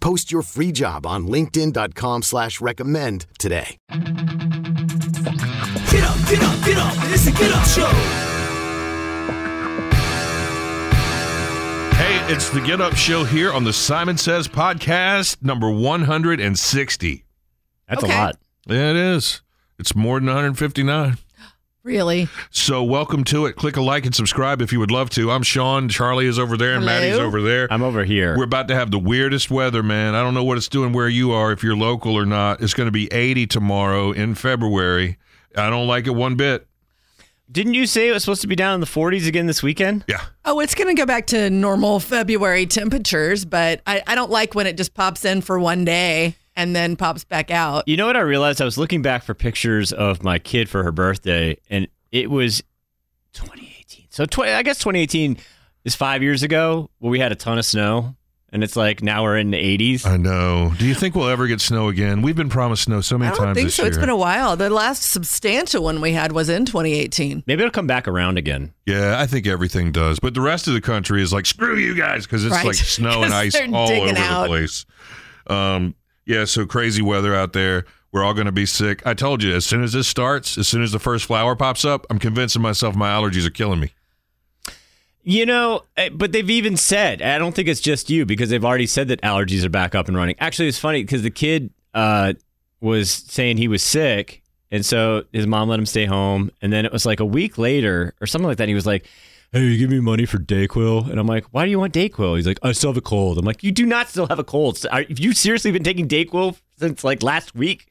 Post your free job on linkedin.com slash recommend today. Get up, get up, get up. It's a get up show. Hey, it's the Get Up Show here on the Simon Says podcast, number 160. That's Okay. a lot. Yeah, it is. It's more than 159. Really? So, welcome to it. Click a like and subscribe if you would love to. I'm Sean. Charlie is over there, and Hello. Maddie's over there. I'm over here. We're about to have the weirdest weather, man. I don't know what it's doing where you are, if you're local or not. It's going to be 80 tomorrow in February. I don't like it one bit. Didn't you say it was supposed to be down in the 40s again this weekend? Yeah. Oh, it's going to go back to normal February temperatures, but I, I don't like when it just pops in for one day and then pops back out. You know what I realized? I was looking back for pictures of my kid for her birthday, and it was 2018. So 20, I guess 2018 is five years ago where we had a ton of snow, and it's like now we're in the 80s. I know. Do you think we'll ever get snow again? We've been promised snow so I many don't times think this so. year. It's been a while. The last substantial one we had was in 2018. Maybe it'll come back around again. Yeah, I think everything does. But the rest of the country is like, screw you guys, because it's Right. like snow and ice all over digging the place. Um, yeah, so crazy weather out there. We're all going to be sick. I told you, as soon as this starts, as soon as the first flower pops up, I'm convincing myself my allergies are killing me. You know, eh, but they've even said, I don't think it's just you because they've already said that allergies are back up and running. Actually, it's funny because the kid uh, was saying he was sick. And so his mom let him stay home. And then it was like a week later or something like that. He was like, Hey, you give me money for Dayquil? And I'm like, Why do you want Dayquil? He's like, I still have a cold. I'm like, You do not still have a cold. Are, have you seriously been taking Dayquil since like last week?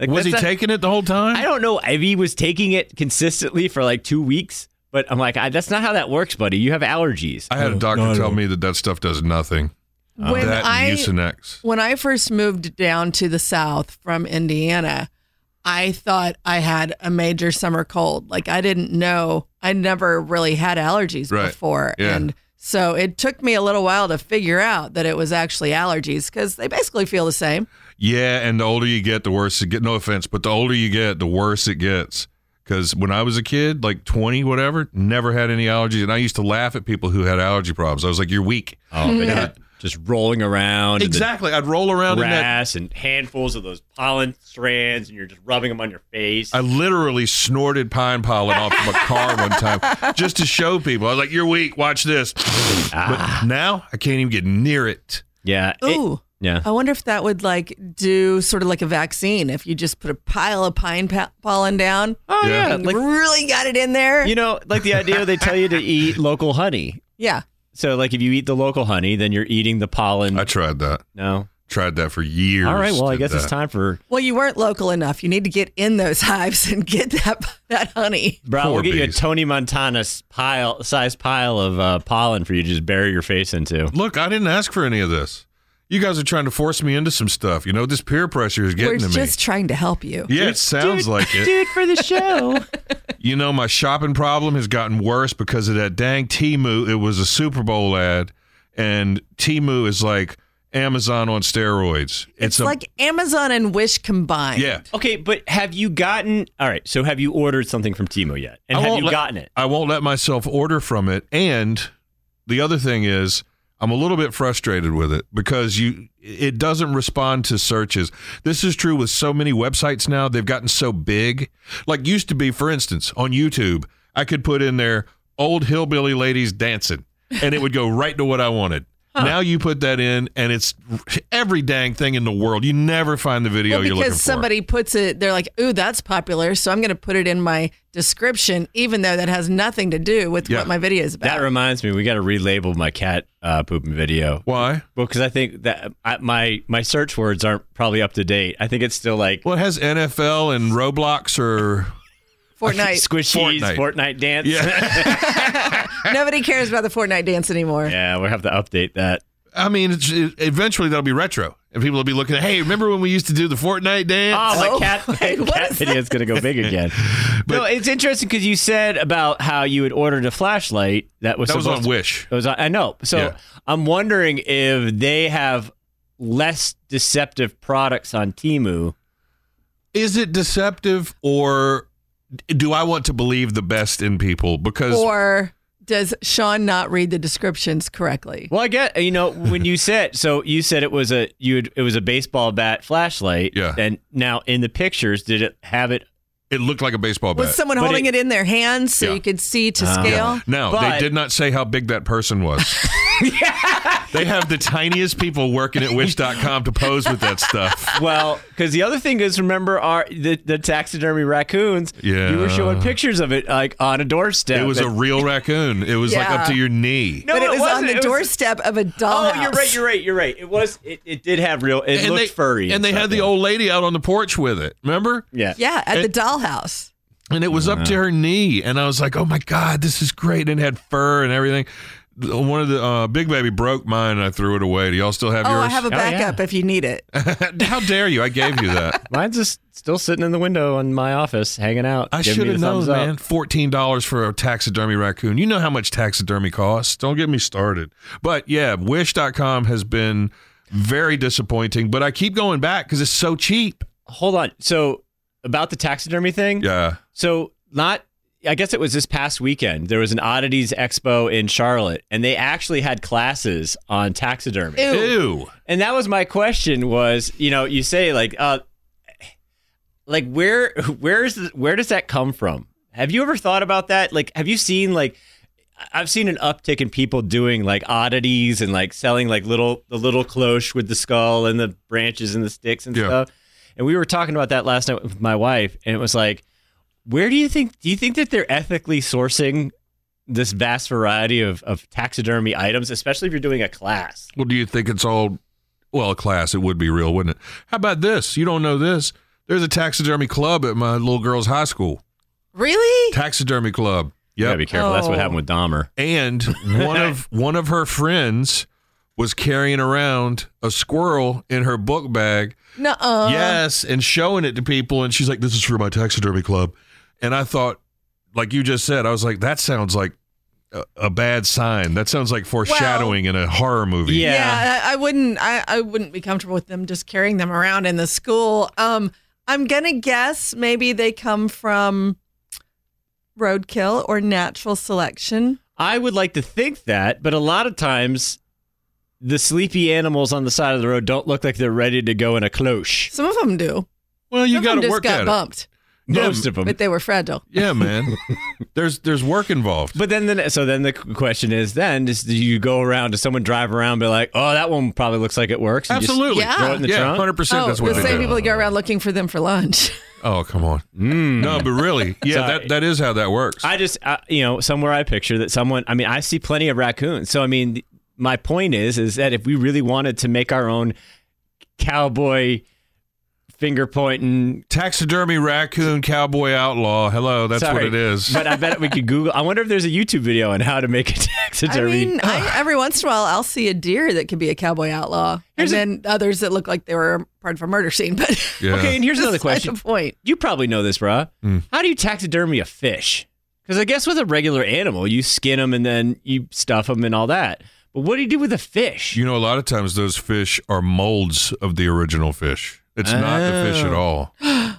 Like, Was he not- taking it the whole time? I don't know if he was taking it consistently for like two weeks, but I'm like, I, that's not how that works, buddy. You have allergies. I had a doctor No, tell me that that stuff does nothing. when that I Mucinex. when I first moved down to the south from Indiana, I thought I had a major summer cold. Like I didn't know. I never really had allergies Right. before, Yeah. and so it took me a little while to figure out that it was actually allergies because they basically feel the same. Yeah, and the older you get, the worse it get. No offense, but the older you get, the worse it gets. Because when I was a kid, like 20, whatever, never had any allergies. And I used to laugh at people who had allergy problems. I was like, you're weak. Oh, Yeah. You're just rolling around. Exactly. I'd roll around in that. grass and handfuls of those pollen strands, and you're just rubbing them on your face. I literally snorted pine pollen off of a car one time just to show people. I was like, you're weak. Watch this. But ah. now I can't even get near it. yeah. it- Ooh. yeah. I wonder if that would like do sort of like a vaccine if you just put a pile of pine pa- pollen down Oh, Yeah. yeah. and Like, really got it in there. you know, like the idea they tell you to eat local honey. yeah. So, like, if you eat the local honey, then you're eating the pollen. I tried that. no. Tried that for years. All right. Well, I Did guess it's time for. Well, you weren't local enough. You need to get in those hives and get that that honey. Bro, Poor we'll get you a. Tony Montana pile, size pile of uh, pollen for you to just bury your face into. Look, I didn't ask for any of this. You guys are trying to force me into some stuff. You know, this peer pressure is getting to me. We're just trying to help you. Yeah, it sounds like it. Do it for the show. You know, my shopping problem has gotten worse because of that dang Temu. It was a Super Bowl ad, and Temu is like Amazon on steroids. It's, a, like Amazon and Wish combined. yeah. Okay, but have you gotten all right? So have you ordered something from Temu yet? And I have you let- gotten it? I won't let myself order from it. And the other thing is, I'm a little bit frustrated with it because you it doesn't respond to searches. This is true with so many websites now. They've gotten so big. Like used to be, for instance, on YouTube, I could put in there old hillbilly ladies dancing and it would go right to what I wanted. Now you put that in, and it's every dang thing in the world. You never find the video Well, you're looking for. because somebody puts it, they're like, "Ooh, that's popular," so I'm going to put it in my description, even though that has nothing to do with Yeah. what my video is about. That reminds me, we got to relabel my cat uh, pooping video. Why? Well, because I think that I, my my search words aren't probably up to date. I think it's still like Well, it has NFL and Roblox or Fortnite. squishies, Fortnite. Fortnite, dance. yeah. Nobody cares about the Fortnite dance anymore. yeah, we'll have to update that. I mean, it's, it, eventually that'll be retro, and people will be looking at. Hey, remember when we used to do the Fortnite dance? Oh, my Oh, cat, wait, what cat is video is going to go big again. no, it's interesting because you said about how you had ordered a flashlight that was that was on to- Wish. It was on, I know. So Yeah. I'm wondering if they have less deceptive products on Temu. Is it deceptive, or do I want to believe the best in people? Because Or does Sean not read the descriptions correctly? Well, I get you know when you said so you said it was a you had, it was a baseball bat flashlight. Yeah. And now in the pictures, did it have it? it looked like a baseball bat. Was someone But holding it- it, in their hands so Yeah. you could see to Ah. scale? No, But- they did not say how big that person was. they have the tiniest people working at Wish.com to pose with that stuff. Well, because the other thing is, remember our the, the taxidermy raccoons. Yeah. You were showing pictures of it like on a doorstep. It was a real raccoon. It was like up to your knee. No, but it was on wasn't. the It was- doorstep of a dollhouse. Oh, you're right. You're right. You're right. It was. It, it did have real. It and looked they, furry. And they had the old lady out on the porch with it. Remember? Yeah. Yeah, at It- the dollhouse. And it was up to her knee. And I was like, oh my God, this is great. And it had fur and everything. One of the uh, big baby broke mine and I threw it away. Do y'all still have Oh, yours? I have a Oh, yeah. backup if you need it. How dare you? I gave you that. Mine's just still sitting in the window in my office, hanging out. I should me have known, thumbs up. man. Fourteen dollars for a taxidermy raccoon. You know how much taxidermy costs. Don't get me started. But yeah, Wish.com has been very disappointing. But I keep going back because it's so cheap. Hold on. So about the taxidermy thing. Yeah. So not I guess it was this past weekend. There was an oddities expo in Charlotte and they actually had classes on taxidermy. Ew. Ew. And that was my question was, you know, you say like uh like where where is the, where does that come from? Have you ever thought about that? Like have you seen like I've seen an uptick in people doing like oddities and like selling like little the little cloche with the skull and the branches and the sticks and Yeah. stuff. And we were talking about that last night with my wife, and it was like, where do you think? Do you think that they're ethically sourcing this vast variety of, of taxidermy items, especially if you're doing a class? Well, do you think it's all well, a class, it would be real, wouldn't it? How about this? You don't know this. There's a taxidermy club at my little girl's high school. Really? Taxidermy club. You gotta be Yep. careful. That's what Oh. happened with Dahmer. And one of one of her friends was carrying around a squirrel in her book bag. Nuh-uh. yes, and showing it to people. And she's like, "This is for my taxidermy club." And I thought, like you just said, I was like, "That sounds like a, a bad sign. That sounds like foreshadowing in a horror movie." Yeah. Yeah, I, I wouldn't. I, I wouldn't be comfortable with them just carrying them around in the school. Um, I'm gonna guess maybe they come from roadkill or natural selection. I would like to think that, but a lot of times the sleepy animals on the side of the road don't look like they're ready to go in a cloche. Some of them do. Well, you got to work got at bumped, Yeah, Most of them. but they were fragile. Yeah, man. there's there's work involved. But then, the, so then the question is, then is do you go around? Does someone drive around and be like, "Oh, that one probably looks like it works"? and just Absolutely. Yeah. throw it in the yeah, trunk? hundred percent. Oh, That's what the they same do. people that go around looking for them for lunch. Oh, come on. No, but really, yeah, Sorry. that that is how that works. I just, uh, you know, somewhere I picture that someone. I mean, I see plenty of raccoons. So I mean, th- my point is, is that if we really wanted to make our own cowboy finger pointing. Taxidermy raccoon cowboy outlaw. Hello, that's Sorry, what it is. But I bet we could Google. I wonder if there's a YouTube video on how to make a taxidermy. I mean, I, every once in a while, I'll see a deer that could be a cowboy outlaw, Here's a- and then others that look like they were part of a murder scene. But Yeah. Okay, and here's another question. point. You probably know this, bruh. Hmm. How do you taxidermy a fish? Because I guess with a regular animal, you skin them and then you stuff them and all that. But what do you do with a fish? You know, a lot of times those fish are molds of the original fish. It's not the fish at all.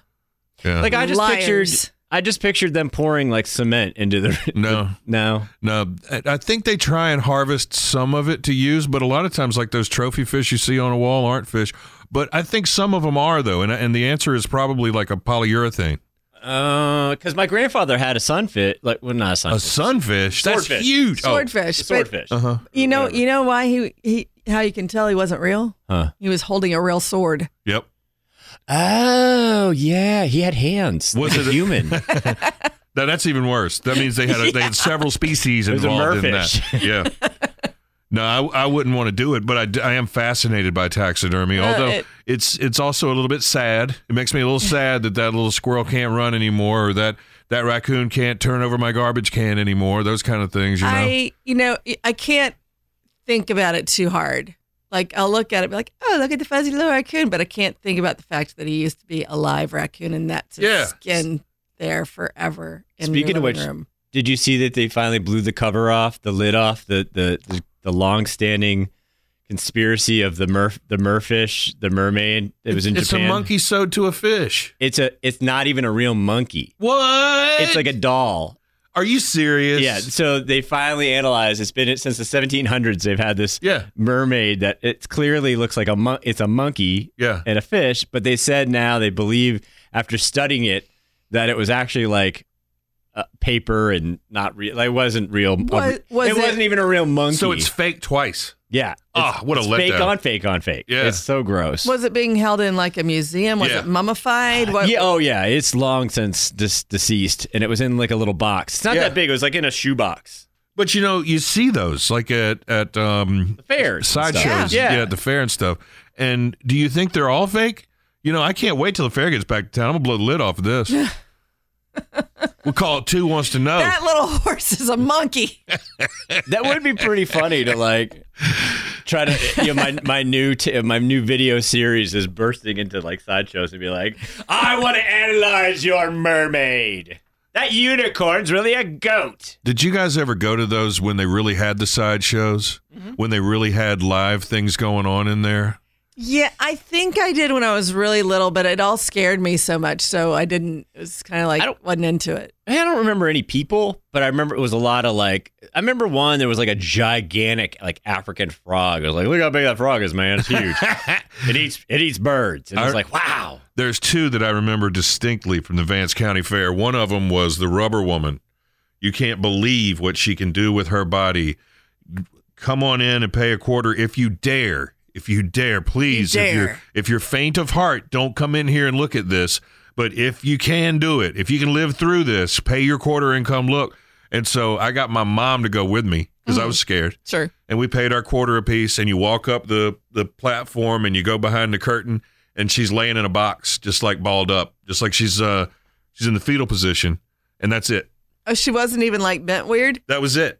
Yeah. like I just Liars. pictured, I just pictured them pouring like cement into the. no, No. no. I I think they try and harvest some of it to use, but a lot of times, like those trophy fish you see on a wall, aren't fish. But I think some of them are though, and and the answer is probably like a polyurethane. Uh, Because my grandfather had a sunfish, like well, not a sunfish. A sunfish, sunfish. That's Swordfish. huge. Oh, Swordfish. but swordfish. uh-huh. You know, Whatever. you know why he he how you can tell he wasn't real? Huh. He was holding a real sword. Yep. Oh yeah, he had hands. Was like it a a- human? Now, that's even worse. That means they had a, they had several species was a involved in that. Yeah. No, I, I wouldn't want to do it, but I, I am fascinated by taxidermy. Uh, although it- it's it's also a little bit sad. It makes me a little sad that that little squirrel can't run anymore, or that that raccoon can't turn over my garbage can anymore. Those kind of things, you know. I, you know, I can't think about it too hard. Like I'll look at it, be like, oh, look at the fuzzy little raccoon, but I can't think about the fact that he used to be a live raccoon and that's his Yeah. skin there forever. In Speaking of which, room. Did you see that they finally blew the cover off, the lid off, the the the, the long-standing conspiracy of the mer the merfish, the mermaid that was in it's Japan? a monkey sewed to a fish. It's a. It's not even a real monkey. What? It's like a doll. Are you serious? Yeah. So they finally analyzed. It's been since the 1700s. They've had this Yeah. mermaid that it clearly looks like a mon- it's a monkey Yeah. and a fish, but they said now they believe after studying it that it was actually like uh, paper and not real. Like it wasn't real. What- was it, it- wasn't even a real monkey. So it's fake twice. Yeah. Ah, It's- what a it's fake on fake on fake. Yeah. It's so gross. Was it being held in like a museum? Was Yeah. it mummified? What, yeah, oh yeah, it's long since dis- deceased, and it was in like a little box. It's not Yeah. that big. It was like in a shoebox. But you know, you see those like at at um Fairs, and stuff. sideshows, Yeah. yeah. at the fair and stuff. And do you think they're all fake? You know, I can't wait till the fair gets back to town. I'm gonna blow the lid off of this. we'll call it two wants to know. that little horse is a monkey. That would be pretty funny to like try to. You know, my my new t- my new video series is bursting into like sideshows and be like, I want to analyze your mermaid. That unicorn's really a goat. Did you guys ever go to those when they really had the sideshows? Mm-hmm. When they really had live things going on in there? Yeah, I think I did when I was really little, but it all scared me so much, so I didn't. It was kind of like I don't- wasn't into it. I don't remember any people, but I remember it was a lot of like. I remember one. There was like a gigantic like African frog. I was like, look how big that frog is, man. It's huge. it eats it eats birds, and I was like, wow. There's two that I remember distinctly from the Vance County Fair. One of them was the rubber woman. You can't believe what she can do with her body. Come on in and pay a quarter if you dare. If you dare, please. You If you're if you're faint of heart, don't come in here and look at this. But if you can do it, if you can live through this, pay your quarter and come look. And so I got my mom to go with me because I was scared Sure. and we paid our quarter apiece. And you walk up the the platform and you go behind the curtain, and she's laying in a box, just like balled up, just like she's uh she's in the fetal position, and that's it. Oh, she wasn't even like bent weird. That was it.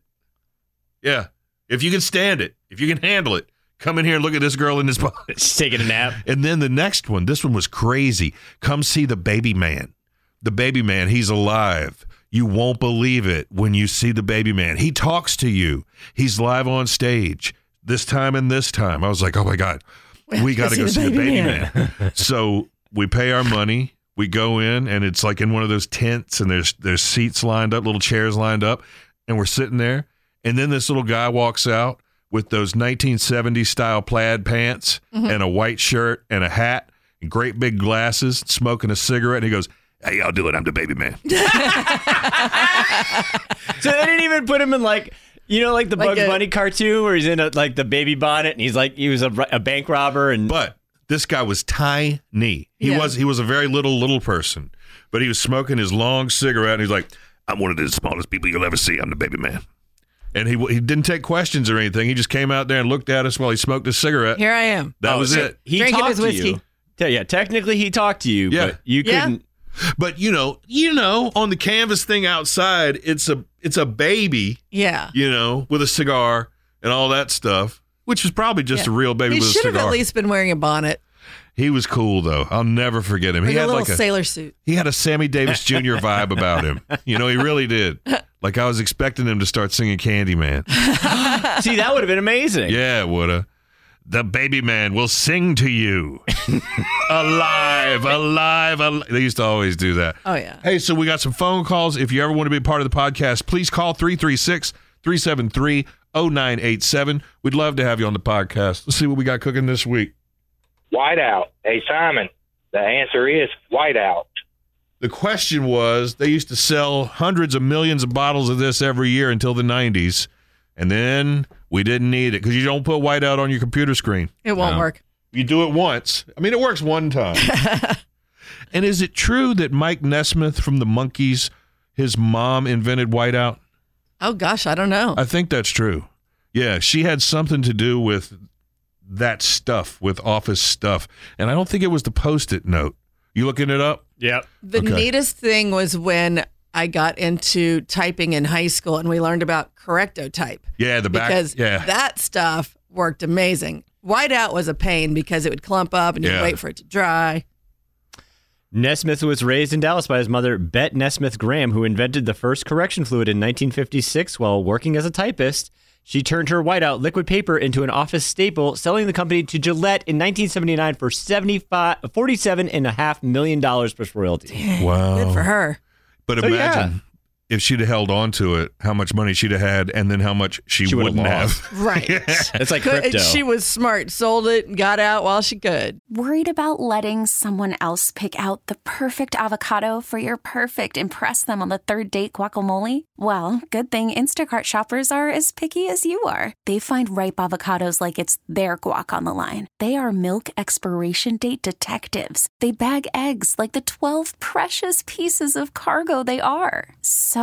Yeah, if you can stand it, if you can handle it, come in here and look at this girl in this box. She's taking a nap. And then the next one, this one was crazy. Come see the baby man. The baby man, he's alive. You won't believe it when you see the baby man. He talks to you. He's live on stage this time and this time. I was like, oh my God, we got to go see the baby man. so we pay our money. We go in, and it's like in one of those tents, and there's there's seats lined up, little chairs lined up, and we're sitting there. And then this little guy walks out with those 1970s style plaid pants mm-hmm. and a white shirt and a hat and great big glasses, smoking a cigarette. And he goes, Hey, y'all it. I'm the baby man. So they didn't even put him in like you know like the Like Bugs a- Bunny cartoon where he's in a, like the baby bonnet and he's like he was a, a bank robber and But this guy was tiny. He Yeah. was he was a very little little person, but he was smoking his long cigarette and he's like, "I'm one of the smallest people you'll ever see. I'm the baby man." And he he didn't take questions or anything. He just came out there and looked at us while he smoked a cigarette. Here I am. That Oh, was so it. He Drinking talked his to you. Te- Yeah, technically he talked to you, Yeah. but you Yeah. couldn't. But you know, you know, on the canvas thing outside, it's a it's a baby, Yeah. you know, with a cigar and all that stuff, which is probably just Yeah. a real baby He with a should have at least been wearing a bonnet, he was cool though. I'll never forget him. like he a had little like a sailor suit. he had a Sammy Davis Jr. vibe about him. You know, he really did. Like I was expecting him to start singing Candyman. See, that would have been amazing. Yeah, it woulda. The baby man will sing to you. alive, alive, alive. They used to always do that. Oh yeah. Hey, so we got some phone calls. If you ever want to be a part of the podcast, please call 336 373 0987. We'd love to have you on the podcast. Let's see what we got cooking this week. Whiteout. Hey, Simon, the answer is whiteout. The question was they used to sell hundreds of millions of bottles of this every year until the 90s. And then We didn't need it because you don't put whiteout on your computer screen. It won't No. work. You do it once. I mean, it works one time. and is it true that Mike Nesmith from the Monkees, his mom invented whiteout? Oh gosh, I don't know. I think that's true. Yeah, she had something to do with that stuff, with office stuff. And I don't think it was the post it note. You looking it up? Yep. The Okay. neatest thing was when I got into typing in high school and we learned about correcto type. Yeah, the back. because yeah. that stuff worked amazing. Whiteout was a pain because it would clump up and you'd Yeah. wait for it to dry. Nesmith was raised in Dallas by his mother, Bette Nesmith Graham, who invented the first correction fluid in 1956 while working as a typist. She turned her whiteout liquid paper into an office staple, selling the company to Gillette in 1979 for 75, $47.5 million plus royalty. wow. Good for her. But So, imagine if she'd have held on to it, how much money she'd have had, and then how much she, She would've wouldn't have. Right. It's like crypto. She was smart, sold it, and got out while she could. Worried about letting someone else pick out the perfect avocado for your perfect impress them on the third date guacamole? Well, good thing Instacart shoppers are as picky as you are. They find ripe avocados like it's their guac on the line. They are milk expiration date detectives. They bag eggs like the 12 precious pieces of cargo they are. So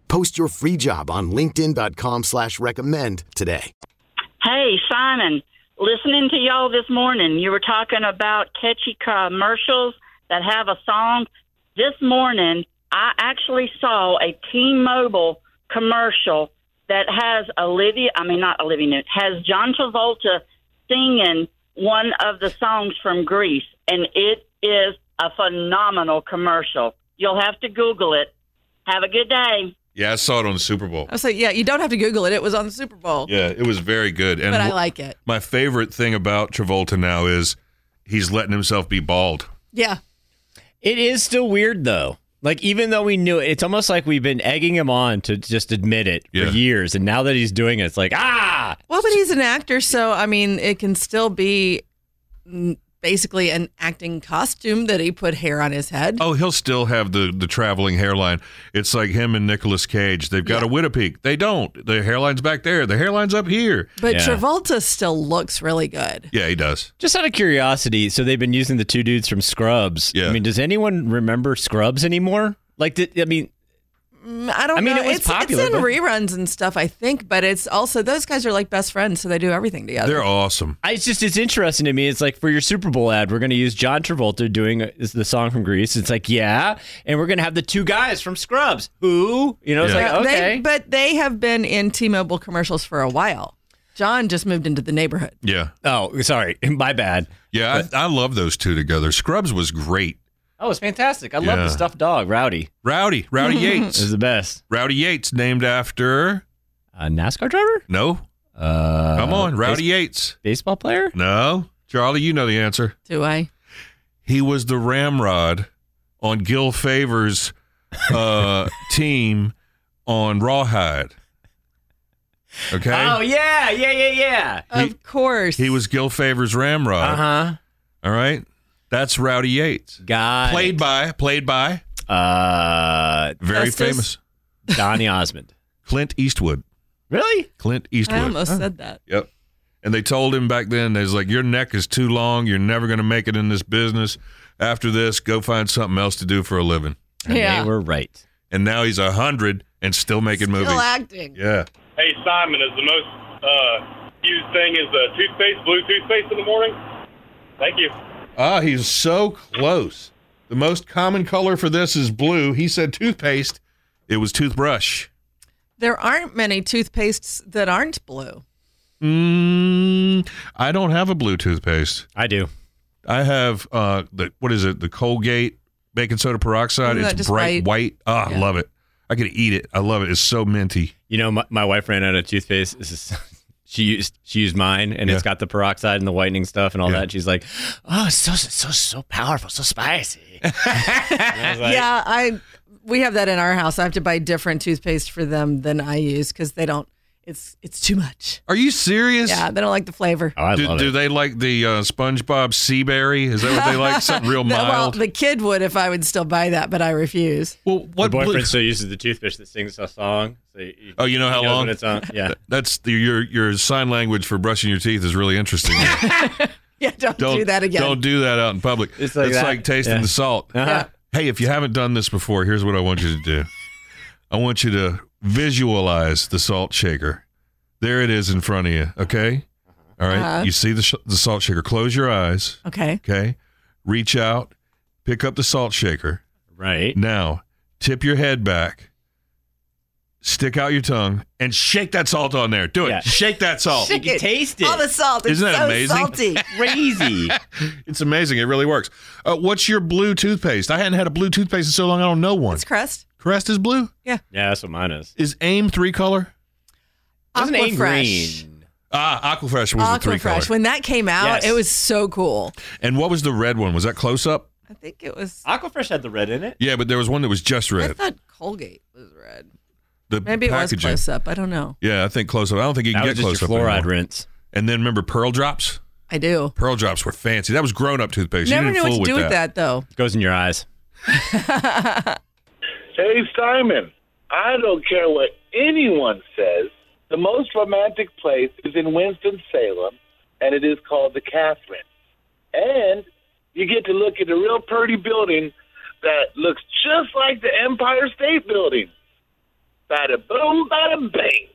Post your free job on linkedin.com slash recommend today. Hey, Simon, listening to y'all this morning, you were talking about catchy commercials that have a song. This morning, I actually saw a T-Mobile commercial that has Olivia, I mean, not Olivia Newton, has John Travolta singing one of the songs from Grease, and it is a phenomenal commercial. You'll have to Google it. Have a good day. Yeah, I saw it on the Super Bowl. I was like, yeah, you don't have to Google it. It was on the Super Bowl. Yeah, it was very good. And But I like it. My favorite thing about Travolta now is he's letting himself be bald. Yeah. It is still weird though. Like even though we knew it, it's almost like we've been egging him on to just admit it Yeah. for years, and now that he's doing it, it's like ah. Well, but he's an actor, so I mean, it can still be basically an acting costume that he put hair on his head. Oh, he'll still have the the traveling hairline. It's like him and Nicolas Cage. They've got a widow's peak. They don't. The hairline's back there. The hairline's up here. but yeah. Travolta still looks really good. Yeah, he does. Just out of curiosity, so they've been using the two dudes from Scrubs. Yeah. I mean, does anyone remember Scrubs anymore? Like, did, I mean, I don't I mean, know. it was it's, popular, It's in but- reruns and stuff, I think, but it's also those guys are like best friends, so they do everything together. They're awesome. I, it's just it's interesting to me. It's like for your Super Bowl ad, we're going to use John Travolta doing uh, the song from Grease. It's like yeah, and we're going to have the two guys from Scrubs. Who you know? It's Yeah. like They- okay, but they have been in T-Mobile commercials for a while. John just moved into the neighborhood. Yeah. oh sorry, my bad. Yeah, I, I love those two together. Scrubs was great. Oh, it's fantastic. I love Yeah. the stuffed dog, Rowdy. Rowdy, Rowdy Yates. Is the best. Rowdy Yates, named after A NASCAR driver? no. Uh, Come on, Rowdy base- Yates. baseball player? No, Charlie, you know the answer. Do I? He was the ramrod on Gil Favor's uh, team on Rawhide. Okay, Oh yeah, yeah, yeah, yeah. Of course. he was Gil Favor's ramrod. Uh huh. All right, that's Rowdy Yates. Got Played by, played by, uh very Justice? famous Donny Osmond. Clint Eastwood. Really? Clint Eastwood. I Eastwood. almost said that. Yep. And they told him back then, they was like, Your neck is too long. You're never going to make it in this business. After this, go find something else to do for a living. And Yeah. they were right. And now he's a hundred and still making Still movies. Still acting. Yeah. Hey, Simon, is the most uh, used thing is the toothpaste, blue toothpaste in the morning? Thank you. Ah, he's so close. The most common color for this is blue. He said toothpaste. It was toothbrush. There aren't many toothpastes that aren't blue. Mm, I don't have a blue toothpaste. I do. I have uh the what is it? The Colgate baking soda peroxide. Isn't it's bright white. Ah, I Yeah. love it. I could eat it. I love it. It's so minty. You know, my, my wife ran out of toothpaste. This is she used she used mine, and it's got the peroxide and the whitening stuff and all Yeah. that. She's like, "Oh, it's so so so powerful, so spicy." I like, yeah, I we have that in our house. I have to buy different toothpaste for them than I use because they don't. It's it's too much. Are you serious? Yeah, they don't like the flavor. Oh, I do, love do it. they like the uh, SpongeBob Sea Berry? Is that what they like? Something real No, well, mild. the kid would if I would still buy that, but I refuse. well, My what? boyfriend blue- still uses the toothpaste that sings a song. So he, Oh, you know how long? It's on. Yeah. That's the, your your sign language for brushing your teeth is really interesting. Yeah, don't, don't do that again. Don't do that out in public. It's like that. tasting Yeah. the salt. Uh-huh. Hey, if you haven't done this before, here's what I want you to do. I want you to visualize the salt shaker. There it is in front of you. Okay. All right. Uh-huh. You see the sh- the salt shaker. Close your eyes. Okay. Okay. Reach out. Pick up the salt shaker. Right. Now, tip your head back. Stick out your tongue and shake that salt on there. Do it. Yeah. Shake that salt. You can taste it. All the salt. It's Isn't that so amazing? salty. Crazy. It's amazing. It really works. Uh, what's your blue toothpaste? I hadn't had a blue toothpaste in so long. I don't know one. It's Crest. Crest is blue. yeah, Yeah, that's what mine is. Is AIM three color? Wasn't AIM Aquafresh. green? Ah, Aquafresh was the three color. Aquafresh. When that came out, Yes. it was so cool. And what was the red one? Was that close up? I think it was. Aquafresh had the red in it. Yeah, but there was one that was just red. I red. thought Colgate was red. The Maybe it was packaging. close up. I don't know. Yeah, I think close up. I don't think you can That was get just close your up fluoride anymore. rinse. And then remember Pearl Drops? I do. Pearl Drops were fancy. That was grown up toothpaste. Never you knew didn't what fool to do with with that though. Goes in your eyes. Hey, Simon, I don't care what anyone says. The most romantic place is in Winston-Salem, and it is called the Katharine. And you get to look at a real pretty building that looks just like the Empire State Building. Bada boom, bada bang.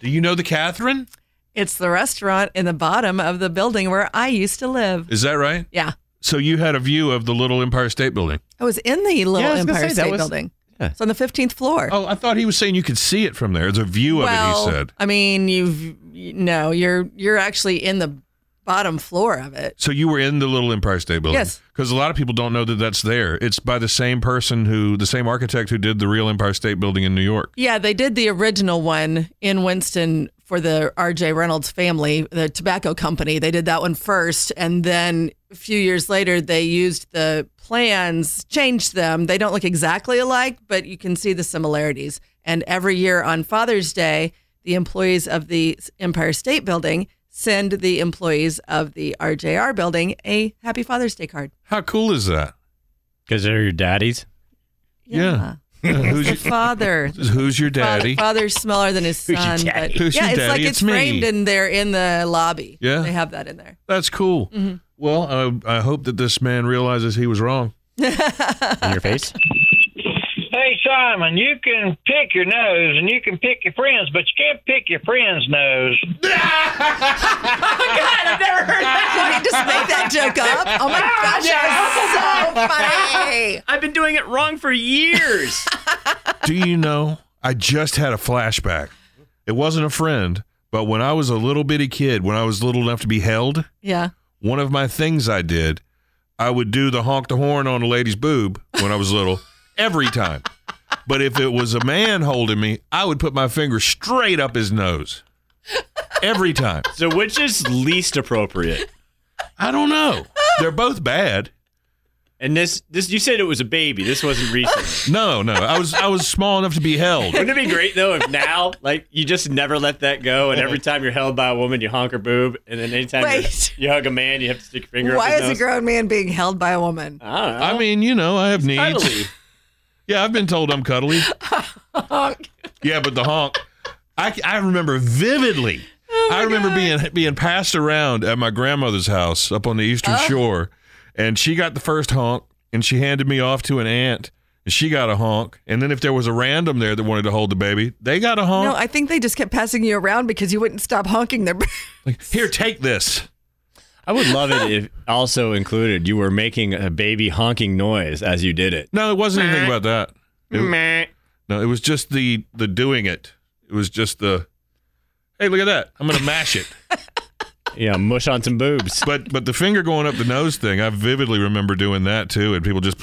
Do you know the Katharine? It's the restaurant in the bottom of the building where I used to live. Is that right? Yeah. So you had a view of the little Empire State Building. I was in the little Yeah, I was gonna Empire say, State was- Building. Yeah. It's on the 15th floor. Oh, I thought he was saying you could see it from there. There's a view of well, it, he said. I mean, you've no, you're you're actually in the bottom floor of it. So you were in the little Empire State Building? Yes. Because a lot of people don't know that that's there. It's by the same person who, the same architect who did the real Empire State Building in New York. Yeah, they did the original one in Winston for the R.J. Reynolds family, the tobacco company. They did that one first, and then a few years later, they used the plans, changed them. They don't look exactly alike, but you can see the similarities. And every year on Father's Day, the employees of the Empire State Building send the employees of the RJR building a Happy Father's Day card. How cool is that? Because they're your daddies. Yeah. It's who's, your, father. who's your daddy? Father, father's smaller than his Who's your son. daddy? But Who's your yeah, it's daddy? like It's it's, me. framed in there in the lobby. Yeah? They have that in there. That's cool. Mm-hmm. Well, I, I hope that this man realizes he was wrong. In your face. Hey, Simon, you can pick your nose and you can pick your friends, but you can't pick your friend's nose. Oh, God, I've never heard that. Did he just make that joke up? Oh my ah, gosh, that was so funny. I've been doing it wrong for years. Do you know? I just had a flashback. It wasn't a friend, but when I was a little bitty kid, when I was little enough to be held, Yeah. one of my things I did, I would do the honk the horn on a lady's boob when I was little every time. But if it was a man holding me, I would put my finger straight up his nose every time. so which is least appropriate? I don't know. They're both bad. And this, this, you said it was a baby. This wasn't recent. No, no. I was I was small enough to be held. Wouldn't it be great though if now, like, you just never let that go, and every time you're held by a woman, you honk her boob, and then anytime you're- Wait. you hug a man, you have to stick your finger up. His nose. Why is his a grown man being held by a woman? I don't know. I mean, you know, I have needs. Cuddly. Yeah, I've been told I'm cuddly. Yeah, but the honk, I, I remember vividly oh I remember being being passed around at my grandmother's house up on the Eastern Oh. Shore, and she got the first honk, and she handed me off to an aunt, and she got a honk, and then if there was a random there that wanted to hold the baby, they got a honk. No, I think they just kept passing you around because you wouldn't stop honking their. like, here, take this. I would love it if also included you were making a baby honking noise as you did it. No, it wasn't anything about that. It- Meh. no, it was just the the doing it. It was just the, hey, look at that. I'm gonna mash it. Yeah, mush on some boobs. But but the finger going up the nose thing, I vividly remember doing that too, and people just,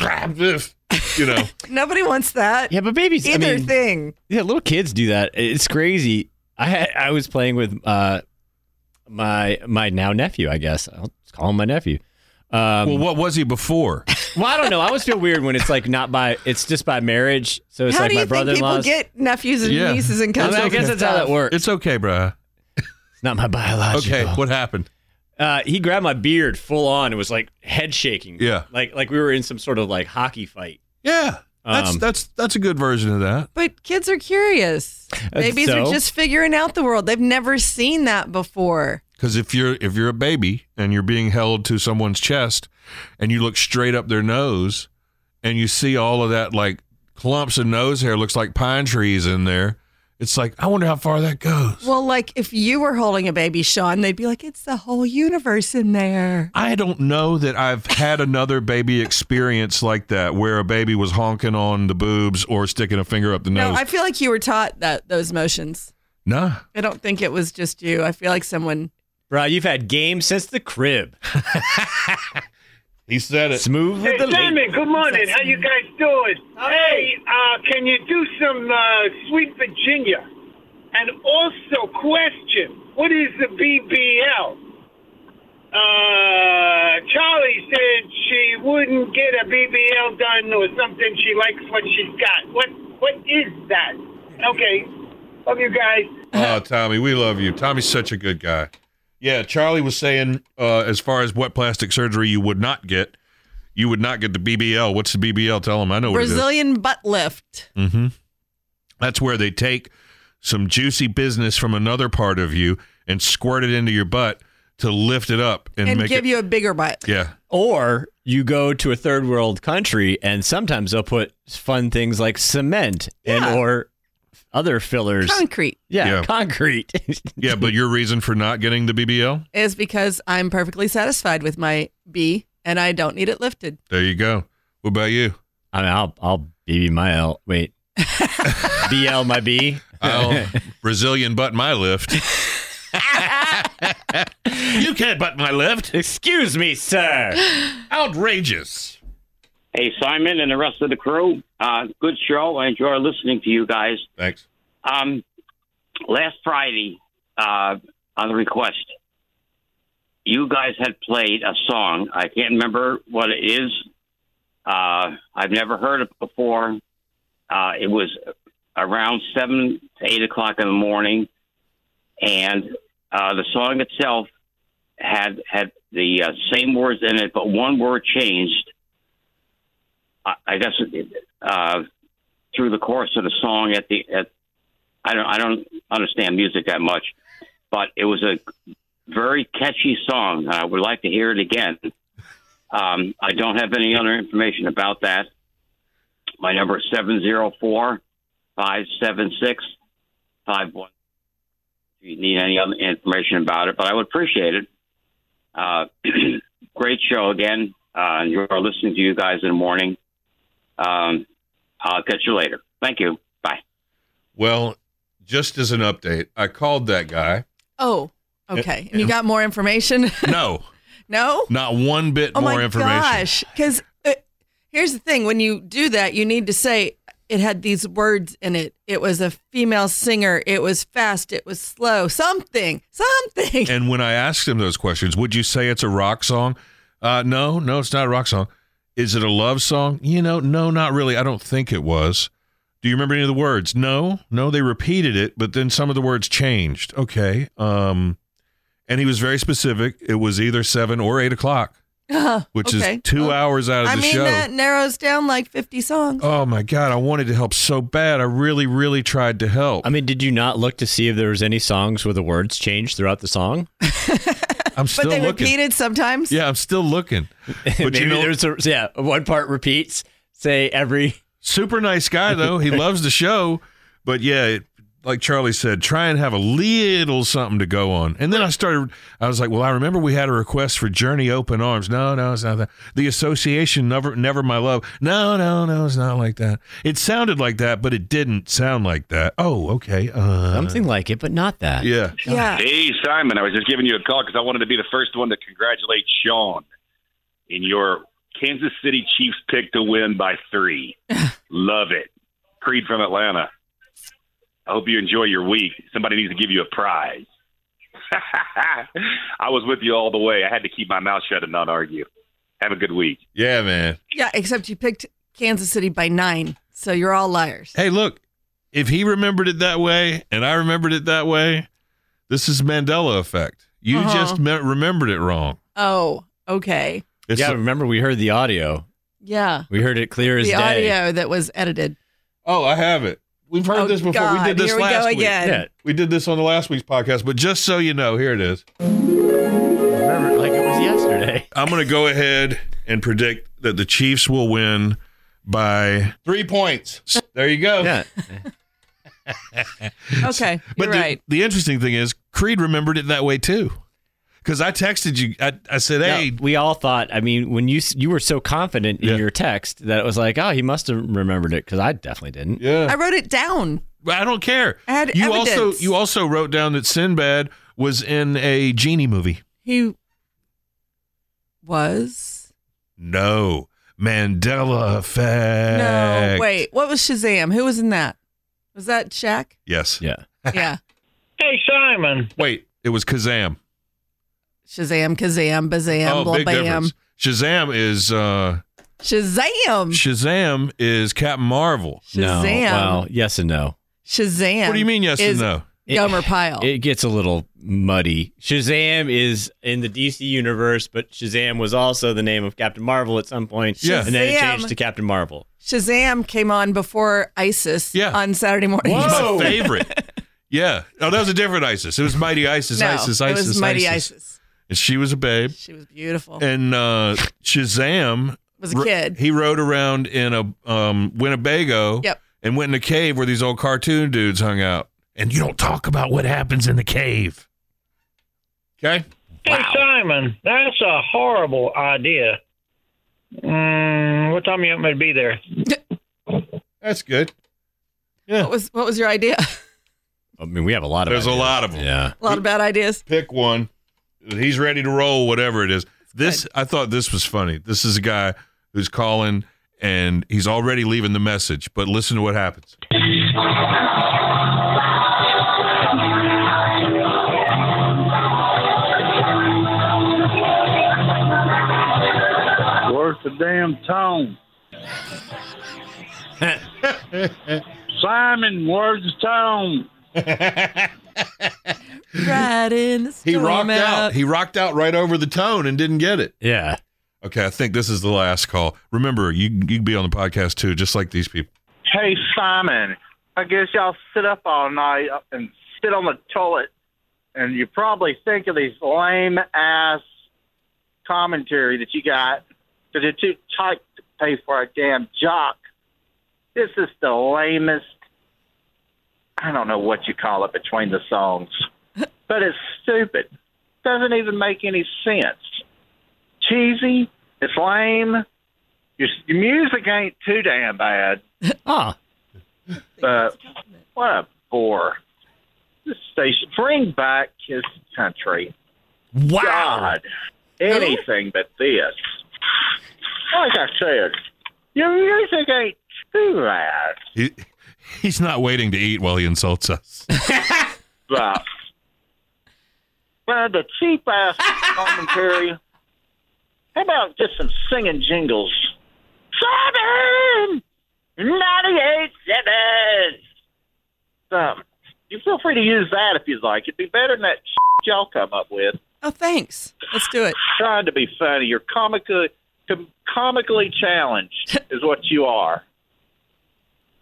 you know. Nobody wants that. Yeah, but babies. I Either mean, thing. Yeah, little kids do that. It's crazy. I had, I was playing with uh my my now nephew. I guess I'll just call him my nephew. Um, well, what was he before? well, I don't know. I always feel weird when it's like not by. It's just by marriage. So it's How like do my you think people brother-in-law's. get nephews and nieces and I, cousins? mean, I guess that's how that works. It's okay, bruh. It's not my biological. Okay, what happened? Uh, he grabbed my beard full on. It was like head shaking. Yeah. like like we were in some sort of like hockey fight. Yeah, that's Um, that's that's a good version of that. But kids are curious. Babies so? are just figuring out the world. They've never seen that before. Because if you're if you're a baby and you're being held to someone's chest, and you look straight up their nose, and you see all of that like clumps of nose hair, looks like pine trees in there. It's like I wonder how far that goes. Well, like if you were holding a baby, Sean, they'd be like, it's the whole universe in there. I don't know that I've had another baby experience like that where a baby was honking on the boobs or sticking a finger up the nose. No. I feel like you were taught that those motions. nah. I don't think it was just you. I feel like someone. Bro, you've had games since the crib. he said it. Smooth Hey, with the Simon, good morning. How you guys doing? Hey, uh, can you do some uh, Sweet Virginia? And also, question: What is the BBL? Uh, Charlie said she wouldn't get a BBL done or something. She likes what she's got. What What is that? Okay, love you guys. Oh, Tommy, we love you. Tommy's such a good guy. Yeah, Charlie was saying, uh, as far as what plastic surgery you would not get, you would not get the BBL. What's the BBL? Tell him. I know what Brazilian butt lift. Mm-hmm. That's where they take some juicy business from another part of you and squirt it into your butt to lift it up and, And, make give it. you a bigger butt. yeah. Or you go to a third world country and sometimes they'll put fun things like cement Yeah. and or other fillers. Concrete Yeah, Yeah. concrete. Yeah, but your reason for not getting the BBL? is because I'm perfectly satisfied with my B and I don't need it lifted. There you go. What about you? I mean, I'll I'll BB my L. Wait, BL my B. I'll Brazilian butt my lift. you can't butt my lift. Excuse me, sir. Outrageous. Hey, Simon and the rest of the crew. Uh, good show. I enjoy listening to you guys. Thanks. Um, last Friday, uh, on the request, you guys had played a song. I can't remember what it is. Uh, I've never heard it before. Uh, it was around seven to eight o'clock in the morning, and uh, the song itself had had the uh, same words in it, but one word changed. I, guess uh, through the course of the song at the at I don't I don't understand music that much, but it was a very catchy song. I would like to hear it again. Um, I don't have any other information about that. My number is seven zero four five seven six five one. If you need any other information about it, but I would appreciate it. Uh, great show again. Uh, enjoy listening to you guys in the morning. Um, I'll catch you later. Thank you. Bye. Well, just as an update, I called that guy. Oh, okay. And you got more information? No, no? not one bit Oh more my information. gosh. Because uh, here's the thing when you do that, you need to say it had these words in it. It was a female singer. It was fast. It was slow. Something. Something. And when I asked him those questions, would you say it's a rock song? Uh, no, no, it's not a rock song. Is it a love song? You know, no, not really. I don't think it was. Do you remember any of the words? No, no, they repeated it, but then some of the words changed. Okay. Um, and he was very specific. It was either seven or eight o'clock. which okay. is two hours out of I the mean, show. that narrows down like 50 songs. Oh my god, I wanted to help so bad. I really, really tried to help. I mean, did you not look to see if there was any songs where the words changed throughout the song? I'm still but they looking. repeated sometimes. Yeah, I'm still looking. But Maybe you know, there's a, yeah, one part repeats. Say every super nice guy though. He loves the show, but yeah, it, like Charlie said, try and have a little something to go on. And then I started. I was like, well, I remember we had a request for Journey Open Arms. No, no, it's not that. The Association, never, never my love. No, no, no, it's not like that. It sounded like that, but it didn't sound like that. Oh, okay. Uh, something like it, but not that. Yeah. Yeah. Hey, Simon, I was just giving you a call because I wanted to be the first one to congratulate Sean in your Kansas City Chiefs pick to win by three. Love it. Creed from Atlanta. I hope you enjoy your week. Somebody needs to give you a prize. I was with you all the way. I had to keep my mouth shut and not argue. Have a good week. Yeah, man. Yeah, except you picked Kansas City by nine. So you're all liars. Hey, look, if he remembered it that way and I remembered it that way, this is Mandela effect. You Uh-huh. just me- remembered it wrong. Oh, okay. It's yeah, the- remember we heard the audio. Yeah. We heard it clear as The day. audio that was edited. Oh, I have it. We've heard Oh, this before. we did this here we last go week. Yeah. We did this on the last week's podcast, but just so you know, here it is. Remember like it was yesterday. I'm going to go ahead and predict that the Chiefs will win by three points. There you go. Yeah. Okay. But you're the, right. the interesting thing is, Creed remembered it that way too. Because I texted you, I, I said, No, hey, we all thought. I mean, when you you were so confident in Yeah. your text that it was like, oh, he must have remembered it because I definitely didn't. yeah. I wrote it down. I don't care. I had you also you also wrote down that Sinbad was in a genie movie. He was. No, Mandela effect. No, wait. What was Shazam? Who was in that? Was that Shaq? Yes. Yeah. Yeah. Hey, Simon. Wait, it was Kazam. Shazam, Kazam, Bazam, oh, blah, big bam. difference. Shazam is uh Shazam. Shazam is Captain Marvel. No. Shazam. Well, yes and no. Shazam. What do you mean yes is and no? It- Gomer Pyle. It gets a little muddy. Shazam is in the DC universe, but Shazam was also the name of Captain Marvel at some point. Yeah. And then it changed to Captain Marvel. Shazam came on before ISIS Yeah. on Saturday morning. It was my favorite. yeah. Oh, that was a different ISIS. It was Mighty ISIS, no, ISIS, it was Mighty ISIS. ISIS. And she was a babe. She was beautiful. And uh, Shazam was a ro- kid. He rode around in a um, Winnebago Yep. and went in a cave where these old cartoon dudes hung out. And you don't talk about what happens in the cave. Okay? Hey, Simon. That's a horrible idea. Mm, what time you want me to be there? That's good. What was what was your idea? I mean, we have a lot of There's a lot of them. Yeah. A lot of bad ideas. Pick one. He's ready to roll, whatever it is. This, I thought this was funny. This is a guy who's calling and he's already leaving the message, but listen to what happens. Where's the damn tone? Simon, where's the tone? Right in the He storm rocked out. He rocked out right over the tone and didn't get it. Yeah. Okay, I think this is the last call. Remember, you you can be on the podcast too, just like these people. Hey, Simon, I guess y'all sit up all night and sit on the toilet, and you probably think of these lame ass commentary that you got because you're too tight to pay for a damn jock. This is the lamest. I don't know what you call it between the songs, but it's stupid. Doesn't even make any sense. Cheesy. It's lame. Your, your music ain't too damn bad. Ah. But what a bore. This station, bring back his country. Wow. God, anything but this. Like I said, your music ain't too bad. He he's not waiting to eat while he insults us. But, but the cheap ass commentary. How about just some singing jingles? Seven! 98 seven! So, um, you feel free to use that if you'd like. It'd be better than that y'all come up with. Oh, thanks. Let's do it. Trying to be funny. You're comically com- comically challenged is what you are.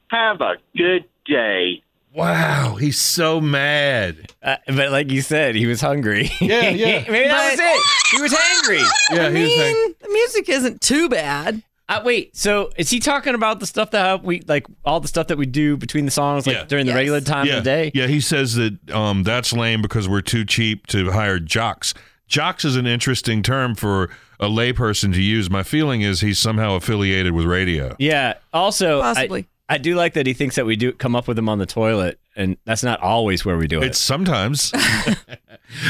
Have a good day. Wow, he's so mad. Uh, but like you said, he was hungry. Yeah, yeah. Maybe that was it. He was hangry. Yeah, I he was saying. mean, the music isn't too bad. Uh, wait, so is he talking about the stuff that we like, all the stuff that we do between the songs, like Yeah. during the Yes. regular time yeah, of the day? Yeah, he says that um, that's lame because we're too cheap to hire jocks. Jocks is an interesting term for a layperson to use. My feeling is he's somehow affiliated with radio. Yeah. Also, I- Possibly. I, do like that he thinks that we do come up with him on the toilet, and that's not always where we do it. It's sometimes.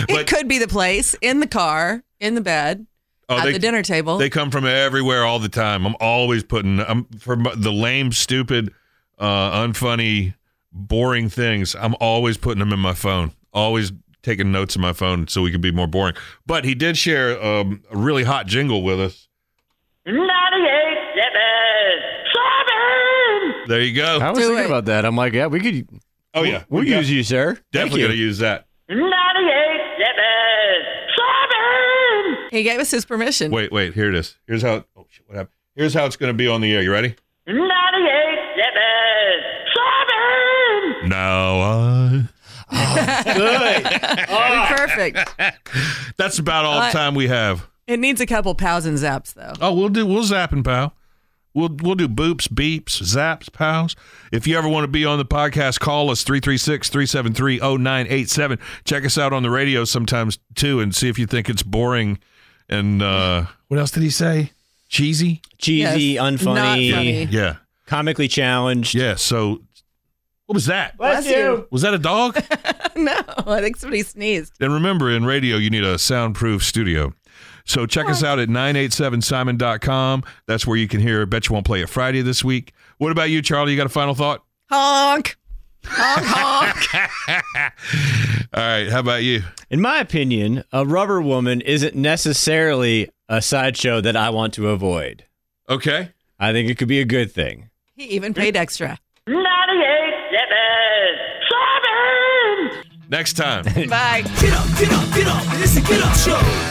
it could be the place, in the car, in the bed, Oh, at they- the dinner table. They come from everywhere all the time. I'm always putting I'm for the lame, stupid, uh, unfunny, boring things. I'm always putting them in my phone. Always taking notes in my phone so we can be more boring. But he did share um, a really hot jingle with us. 98 There you go. I was Do thinking it. about that. I'm like, yeah, we could. Oh yeah, we'll we got- use you, sir. Definitely gonna use that. 98 seven. Seven. he gave us his permission. Wait, wait. Here it is. Here's how. Oh shit! What happened? Here's how it's gonna be on the air. You ready? 98 seven. Seven. Now oh, Good. Perfect. That's about all the time we have. It needs a couple pows and zaps, though. Oh, we'll do we'll zap and pow. We'll we'll do boops, beeps, zaps, pows. If you ever want to be on the podcast, call us 336-373-0987. Check us out on the radio sometimes too and see if you think it's boring and uh what else did he say? Cheesy? Cheesy, Yes. unfunny, Not funny. Yeah. comically challenged. Yeah, so what was that? Bless you. Was that a dog? no, I think somebody sneezed. And remember, in radio, you need a soundproof studio. So check us out at 987simon.com. That's where you can hear Bet You Won't Play It Friday this week. What about you, Charlie? You got a final thought? Honk. Honk, honk. All right. How about you? In my opinion, a rubber woman isn't necessarily a sideshow that I want to avoid. Okay. I think it could be a good thing. he even paid extra. 98 seven. Seven. Next time. Bye. Get up, get up, get up. It's a get up show.